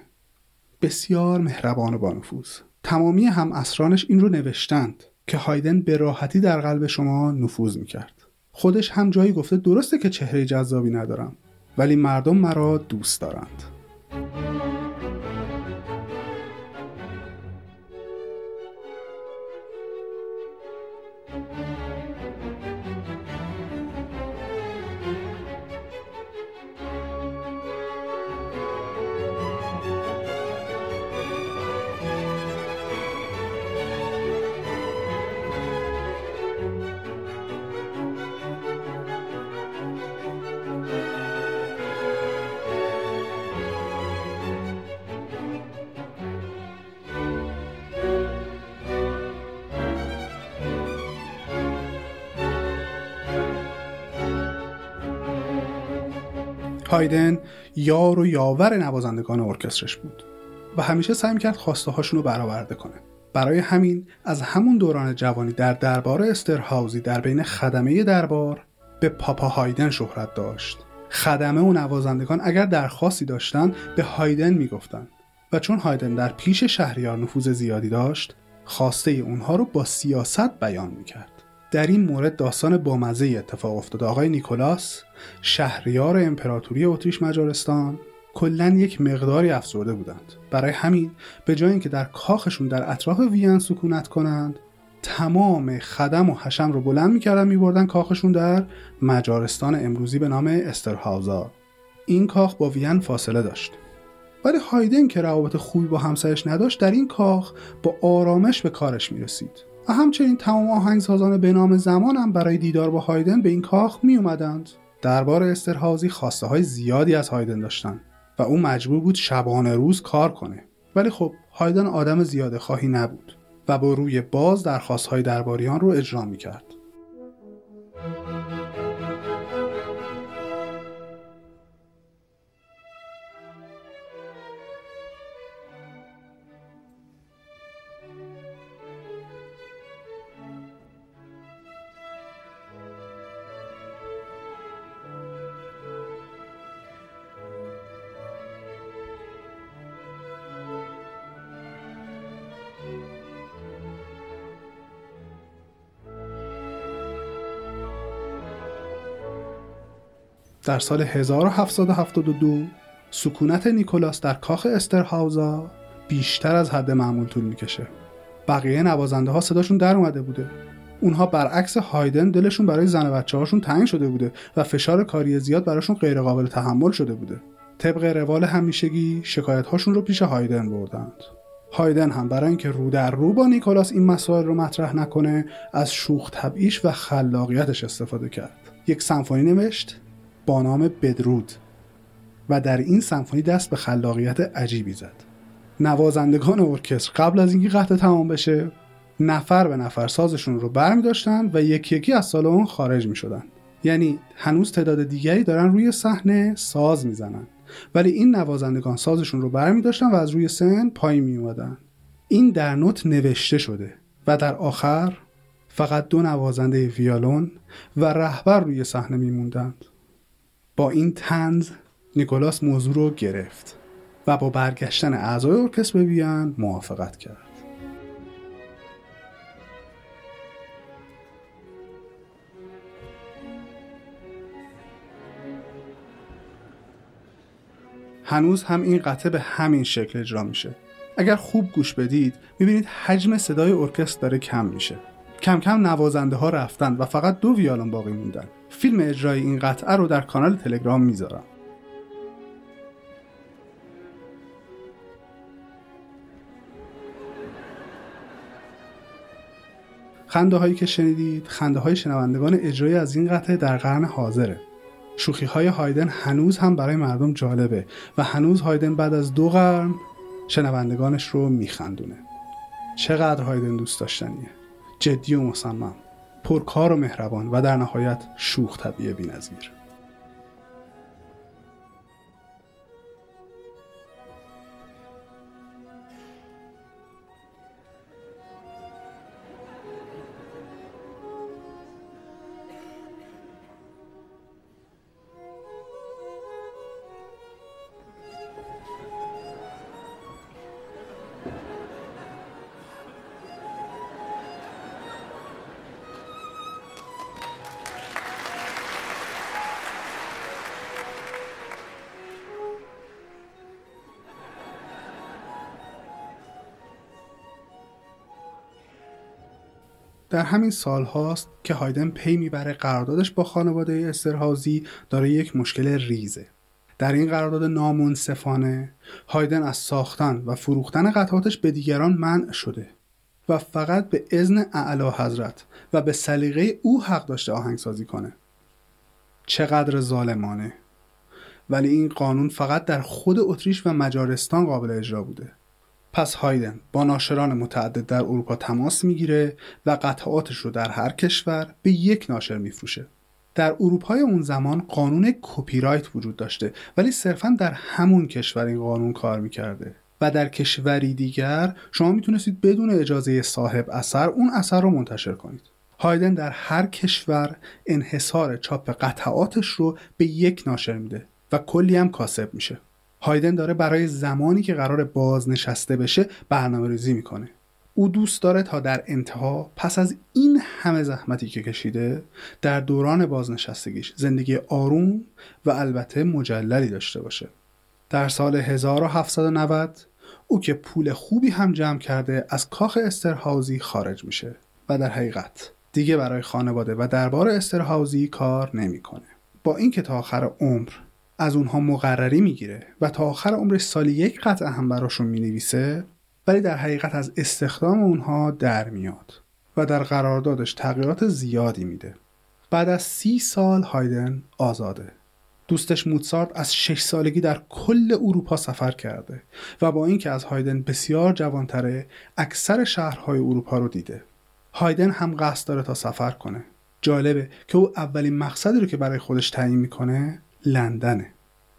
بسیار مهربان و بانفوذ. تمامی هم اسرانش این رو نوشتند که هایدن به راحتی در قلب شما نفوذ می‌کرد. خودش هم جایی گفته درسته که چهره جذابی ندارم ولی مردم مرا دوست دارند. هایدن یار و یاور نوازندگان ارکسترش بود و همیشه سعی کرد خواسته هاشون رو برآورده کنه. برای همین از همون دوران جوانی در دربار استرهاوزی در بین خدمه دربار به پاپا هایدن شهرت داشت. خدمه و نوازندگان اگر درخواستی داشتن به هایدن می‌گفتن و چون هایدن در پیش شهریار نفوذ زیادی داشت خواسته اونها رو با سیاست بیان می‌کرد. در این مورد داستان بامزه اتفاق افتاد آقای نیکولاس شهریار امپراتوری اتریش مجارستان کلا یک مقداری افسرده بودند. برای همین به جای اینکه در کاخشون در اطراف وین سکونت کنند تمام خدم و حشم رو بلند می‌کردن میبردن کاخشون در مجارستان امروزی به نام استرهاوزا. این کاخ با وین فاصله داشت. ولی هایدن که روابط خوبی با همسرش نداشت در این کاخ با آرامش به کارش می‌رسید. و همچنین تمام آهنگسازان به نام زمان هم برای دیدار با هایدن به این کاخ می اومدند. دربار استرهازی خواسته های زیادی از هایدن داشتن و او مجبور بود شبانه روز کار کنه ولی خب هایدن آدم زیاده خواهی نبود و با روی باز درخواست های درباریان رو اجرا می کرد. در سال 1772 سکونت نیکولاس در کاخ استرهاوزا بیشتر از حد معمول طول می‌کشه. بقیه نوازنده ها صداشون در اومده بوده. اونها برعکس هایدن دلشون برای زن و بچه هاشون تنگ شده بوده و فشار کاری زیاد براشون غیر قابل تحمل شده بوده. طبق روال همیشگی شکایت هاشون رو پیش هایدن بردند. هایدن هم برای اینکه رو در رو با نیکولاس این مسائل رو مطرح نکنه از شوخ طبعیش و خلاقیتش استفاده کرد. یک سمفونی نوشت. با نام بدرود و در این سمفونی دست به خلاقیت عجیبی زد نوازندگان ارکستر قبل از اینکه قطعه تمام بشه نفر به نفر سازشون رو برمی داشتن و یکی یکی از سالن خارج می شدن. یعنی هنوز تعداد دیگری دارن روی صحنه ساز می‌زنن ولی این نوازندگان سازشون رو برمی داشتن و از روی سن پایین می اومدن. این در نوت نوشته شده و در آخر فقط دو نوازنده ویالون و رهبر روی صحنه میموندند. با این تنز نیکولاس موضوع رو گرفت و با برگشتن اعضای ارکستر به وین موافقت کرد. هنوز هم این قطعه به همین شکل اجرا میشه. اگر خوب گوش بدید می‌بینید حجم صدای ارکستر داره کم میشه. کم کم نوازنده ها رفتن و فقط دو ویالون باقی موندن. فیلم اجرای این قطعه رو در کانال تلگرام می‌ذارم. خنده هایی که شنیدید خنده های شنوندگان اجرایی از این قطعه در قرن حاضره. شوخی های هایدن هنوز هم برای مردم جالبه و هنوز هایدن بعد از دو قرن شنوندگانش رو میخندونه. چقدر هایدن دوست داشتنیه. جدی و مصمم. پرکار و مهربان و در نهایت شوخ طبیعه بی‌نظیر. در همین سال هاست که هایدن پی می‌بره قراردادش با خانواده استرهازی داره یک مشکل ریزه. در این قرارداد نامنصفانه هایدن از ساختن و فروختن قطعاتش به دیگران منع شده و فقط به اذن اعلی حضرت و به سلیقه او حق داشته آهنگسازی کنه. چقدر ظالمانه. ولی این قانون فقط در خود اتریش و مجارستان قابل اجرا بوده. پس هایدن با ناشران متعدد در اروپا تماس می‌گیره و قطعاتش رو در هر کشور به یک ناشر میفروشه. در اروپای اون زمان قانون کپی رایت وجود داشته ولی صرفا در همون کشور این قانون کار می‌کرده. و در کشوری دیگر شما می‌تونستید بدون اجازه صاحب اثر اون اثر رو منتشر کنید. هایدن در هر کشور انحصار چاپ قطعاتش رو به یک ناشر میده و کلی هم کاسب میشه. هایدن داره برای زمانی که قرار بازنشسته بشه برنامه ریزی می‌کنه. او دوست داره تا در انتها پس از این همه زحمتی که کشیده در دوران بازنشستگیش زندگی آروم و البته مجللی داشته باشه. در سال 1790 او که پول خوبی هم جمع کرده از کاخ استرهاوزی خارج میشه و در حقیقت دیگه برای خانواده و دربار استرهاوزی کار نمی‌کنه. با اینکه تا آخر عمر از اونها مقرری می‌گیره و تا آخر عمرش سالی یک قطعه هم براشون می‌نویسه ولی در حقیقت از استخدام اونها در میاد و در قراردادش تغییرات زیادی میده. بعد از سی سال هایدن آزاده. دوستش موتسارت از شش سالگی در کل اروپا سفر کرده و با اینکه از هایدن بسیار جوانتره اکثر شهرهای اروپا رو دیده. هایدن هم قصد داره تا سفر کنه. جالبه که او اولین مقصدی رو که برای خودش تعیین می‌کنه لندنه.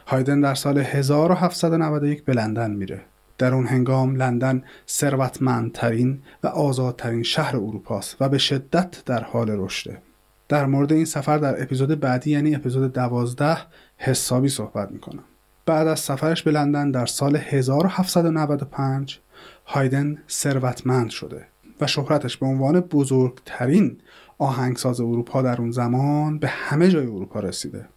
هایدن در سال 1791 به لندن میره. در اون هنگام لندن ثروتمندترین و آزادترین شهر اروپاست و به شدت در حال رشده. در مورد این سفر در اپیزود بعدی یعنی اپیزود دوازده حسابی صحبت می‌کنم. بعد از سفرش به لندن در سال 1795 هایدن ثروتمند شده و شهرتش به عنوان بزرگترین آهنگساز اروپا در اون زمان به همه جای اروپا رسیده.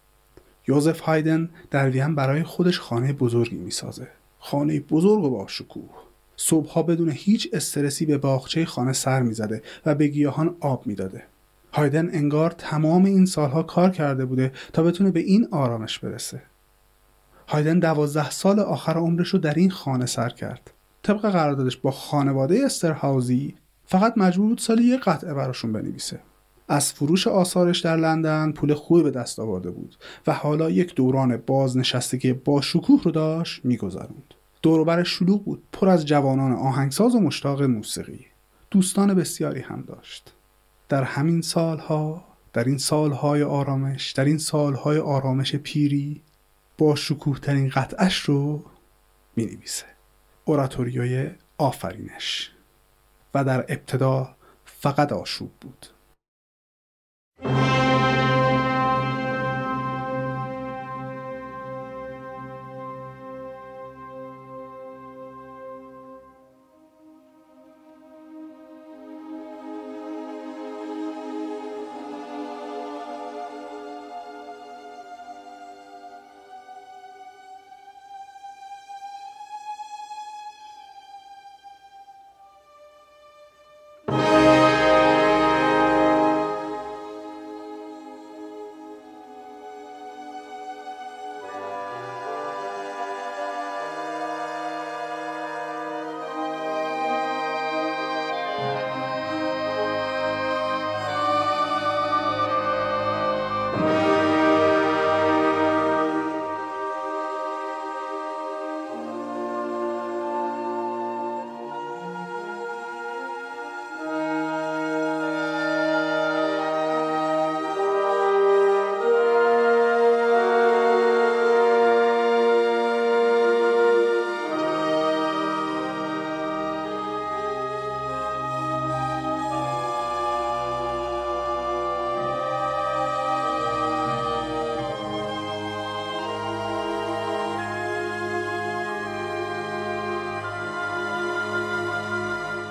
یوزف هایدن در وین برای خودش خانه بزرگی می‌سازه. خانه بزرگ و با شکوه. صبحها بدون هیچ استرسی به باغچه خانه سر می‌زده و به گیاهان آب می‌داده. هایدن انگار تمام این سالها کار کرده بوده تا بتونه به این آرامش برسه. هایدن دوازده سال آخر عمرش رو در این خانه سر کرد. طبق قراردادش با خانواده استرهاوزی فقط مجبور بود سالی یه قطعه براشون بنویسه. از فروش آثارش در لندن پول خوبی به دست آورده بود و حالا یک دوران بازنشستگی با شکوه رو داشت میگذروند. دوروبر شلوغ بود پر از جوانان آهنگساز و مشتاق موسیقی. دوستان بسیاری هم داشت. در همین سالها در این سالهای آرامش در این سالهای آرامش پیری با شکوه ترین قطعش رو می نویسه اوراتوریوی آفرینش. و در ابتدا فقط آشوب بود.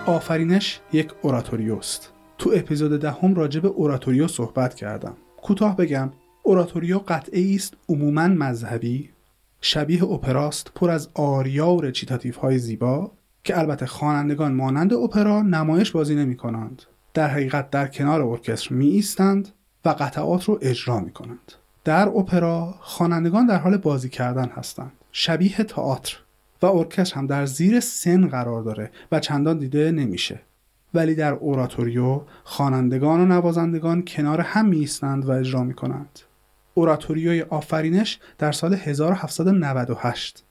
آفرینش یک اوراتوریوست. تو اپیزود دهم ده راجع به اوراتوریو صحبت کردم. کوتاه بگم اوراتوریو قطعه است عموما مذهبی شبیه اپراست پر از آریا و رچیتاتیف های زیبا که البته خوانندگان مانند اپرا نمایش بازی نمی کنند در حقیقت در کنار ارکستر می ایستند و قطعات رو اجرا می کنند در اپرا خوانندگان در حال بازی کردن هستند. شبیه تئاتر. و هم در زیر سن قرار داره و چندان دیده نمیشه. ولی در اوراتوریو خوانندگان و نوازندگان کنار هم می و اجرا می کنند اوراتوریوی آفرینش در سال 1798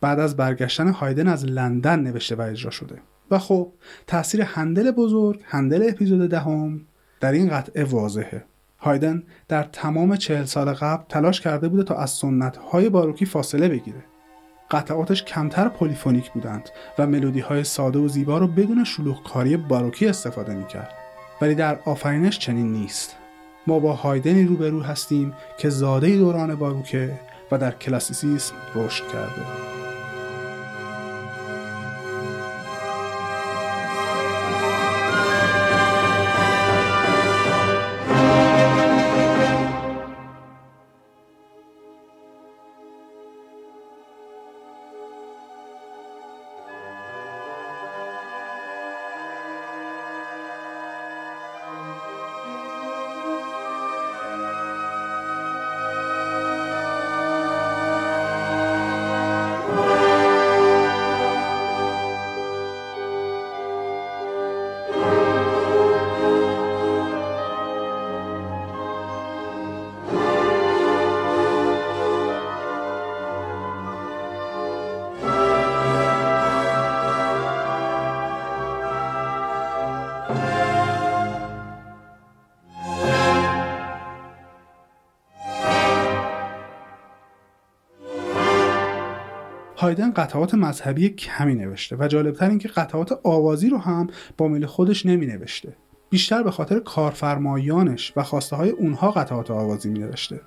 بعد از برگشتن هایدن از لندن نوشته و اجرا شده. و خب تاثیر هندل بزرگ هندل اپیزود دهم در این قطعه واضحه. هایدن در تمام چهل سال قبل تلاش کرده بوده تا از سنت های باروکی فاصله بگیره. قطعاتش کمتر پلیفونیک بودند و ملودی های ساده و زیبا رو بدون شلوغکاری باروکی استفاده می‌کرد. ولی در آفرینش چنین نیست. ما با هایدنی روبرو هستیم که زاده دوران باروکه و در کلاسیسیسم رشد کرده. هایدن قطعات مذهبی کمی نوشته و جالبتر اینکه قطعات آوازی رو هم با میل خودش نمی نوشته بیشتر به خاطر کارفرمایانش و خواسته های اونها قطعات آوازی می نوشته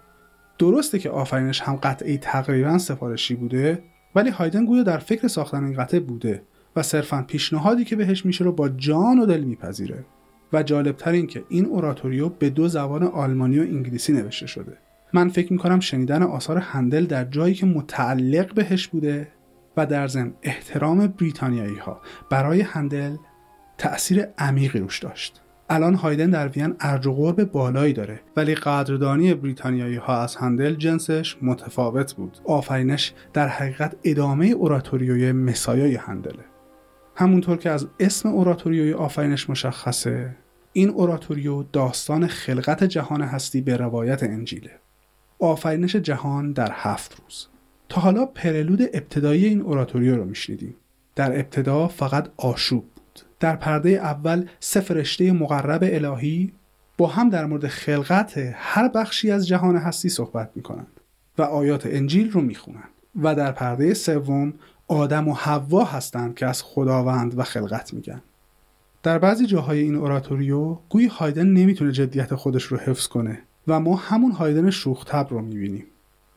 درسته که آفرینش هم قطعی تقریبا سفارشی بوده ولی هایدن گویا در فکر ساختن این قطعه بوده و صرفا پیشنهادی که بهش میشه رو با جان و دل میپذیره. و جالبتر این که این اوراتوریو به دو زبان آلمانی و انگلیسی نوشته شده. من فکر می‌کنم شنیدن آثار هندل در جایی که متعلق بهش بوده و در ضمن احترام بریتانیایی ها برای هندل تأثیر عمیقی روش داشت. الان هایدن در وین ارج و قرب بالایی داره ولی قدردانی بریتانیایی ها از هندل جنسش متفاوت بود. آفرینش در حقیقت ادامه اوراتوریوی مسایای هندله. همونطور که از اسم اوراتوریوی آفرینش مشخصه این اوراتوریو داستان خلقت جهان هستی به روایت انجیله. آفرینش جهان در هفت روز. تا حالا پرلود ابتدایی این اوراتوریو رو میشنیدیم. در ابتدا فقط آشوب بود. در پرده اول سه فرشته مقرب الهی با هم در مورد خلقت هر بخشی از جهان هستی صحبت می‌کنند و آیات انجیل رو می‌خونند. و در پرده سوم آدم و حوا هستند که از خداوند و خلقت میگن. در بعضی جاهای این اوراتوریو گویی هایدن نمی‌تونه جدیت خودش رو حفظ کنه. و ما همون هایدن شوختب رو می‌بینیم.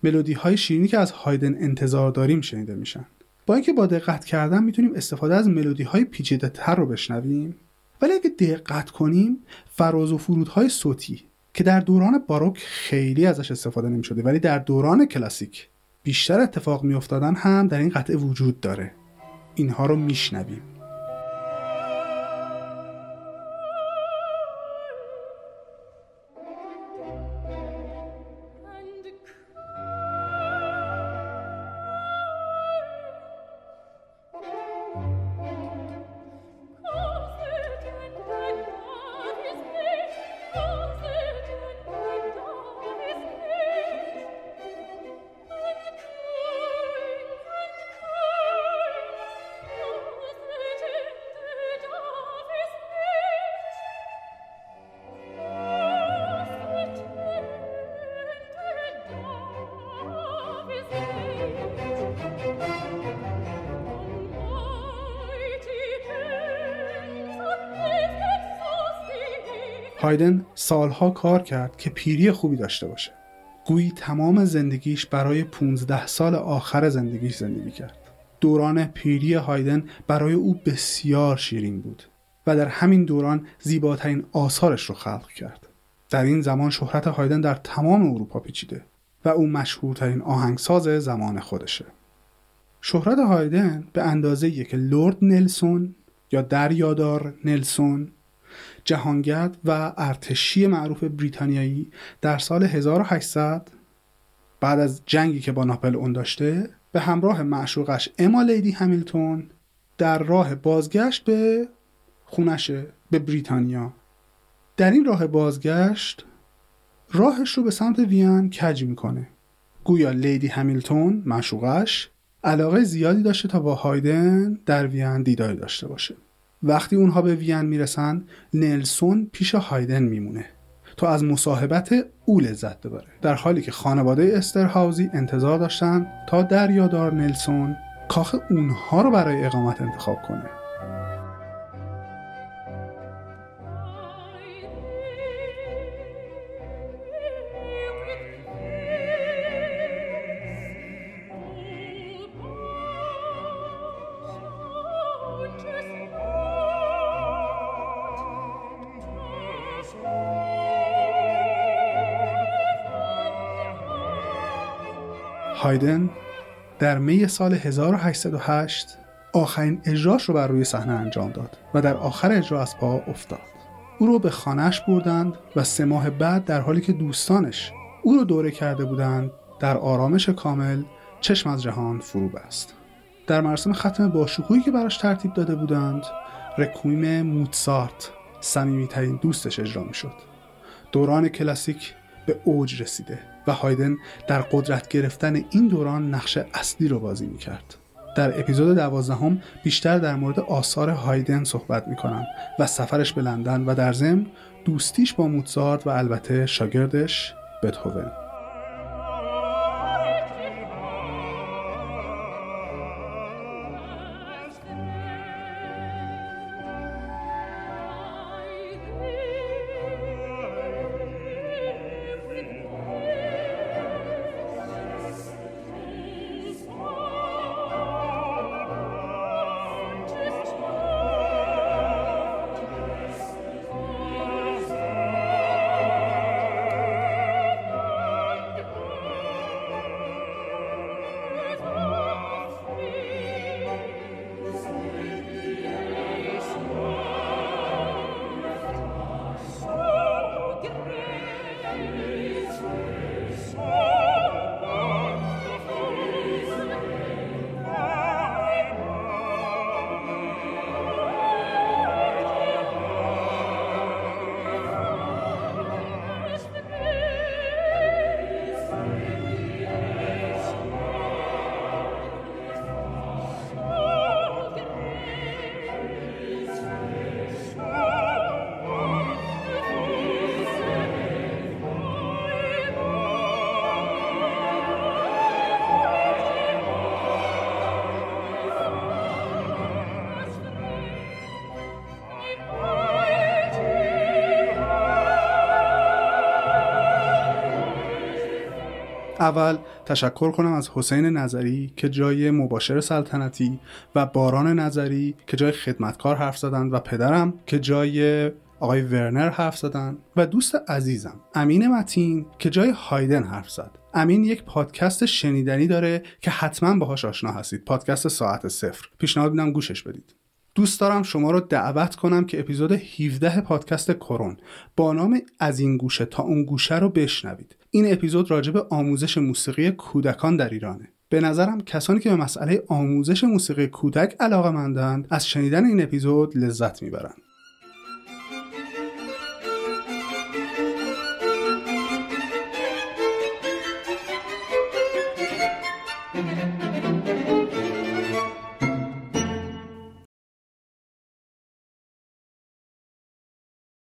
ملودی های شیرینی که از هایدن انتظار داریم شنیده میشن. با اینکه با دقت کردن می‌تونیم استفاده از ملودی های پیچیده تر رو بشنویم. ولی اگه دقت کنیم فراز و فرودهای صوتی که در دوران باروک خیلی ازش استفاده نمی شده ولی در دوران کلاسیک بیشتر اتفاق می افتادن هم در این قطعه وجود داره. اینها رو میشنویم. هایدن سالها کار کرد که پیری خوبی داشته باشه. گویی تمام زندگیش برای 15 سال آخر زندگیش زندگی کرد. دوران پیری هایدن برای او بسیار شیرین بود و در همین دوران زیباترین آثارش رو خلق کرد. در این زمان شهرت هایدن در تمام اروپا پیچیده و او مشهورترین آهنگساز زمان خودشه. شهرت هایدن به اندازه که لورد نلسون یا دریادار نلسون جهانگرد و ارتشی معروف بریتانیایی در سال 1800 بعد از جنگی که با ناپل اون داشته به همراه معشوقش اما لیدی همیلتون در راه بازگشت به خونشه به بریتانیا. در این راه بازگشت راهش رو به سمت وین کج می‌کنه. گویا لیدی همیلتون معشوقش علاقه زیادی داشته تا با هایدن در وین دیداری داشته باشه. وقتی اونها به وین می‌رسن نلسون پیش هایدن میمونه تا از مصاحبت او لذت ببره. در حالی که خانواده استرهاوزی انتظار داشتن تا دریادار نلسون کاخ اونها رو برای اقامت انتخاب کنه. هایدن در می سال 1808 آخرین اجراش رو بر روی صحنه انجام داد و در آخر اجرا از پا افتاد. او رو به خانهش بردند و سه ماه بعد در حالی که دوستانش او رو دوره کرده بودند در آرامش کامل چشم از جهان فرو بست. در مراسم ختم باشکوهی که براش ترتیب داده بودند رکویم موتسارت صمیمیترین دوستش اجرا می شد دوران کلاسیک به اوج رسیده. و هایدن در قدرت گرفتن این دوران نقش اصلی رو بازی می‌کرد. در اپیزود دوازدهم بیشتر در مورد آثار هایدن صحبت می‌کنم و سفرش به لندن و در ضمن دوستیش با موتزارت و البته شاگردش بتهوون. اول تشکر کنم از حسین نظری که جای مباشر سلطنتی و باران نظری که جای خدمتکار حرف زدن و پدرم که جای آقای ورنر حرف زدن و دوست عزیزم امین متین که جای هایدن حرف زد. امین یک پادکست شنیدنی داره که حتما باهاش آشنا هستید. پادکست ساعت صفر. پیشنهاد میدم گوشش بدید. دوست دارم شما رو دعوت کنم که اپیزود 17 پادکست کرون با نام از این گوشه تا اون گوشه رو بشنوید. این اپیزود راجع به آموزش موسیقی کودکان در ایرانه. به نظرم کسانی که به مسئله آموزش موسیقی کودک علاقه مندند از شنیدن این اپیزود لذت می‌برند.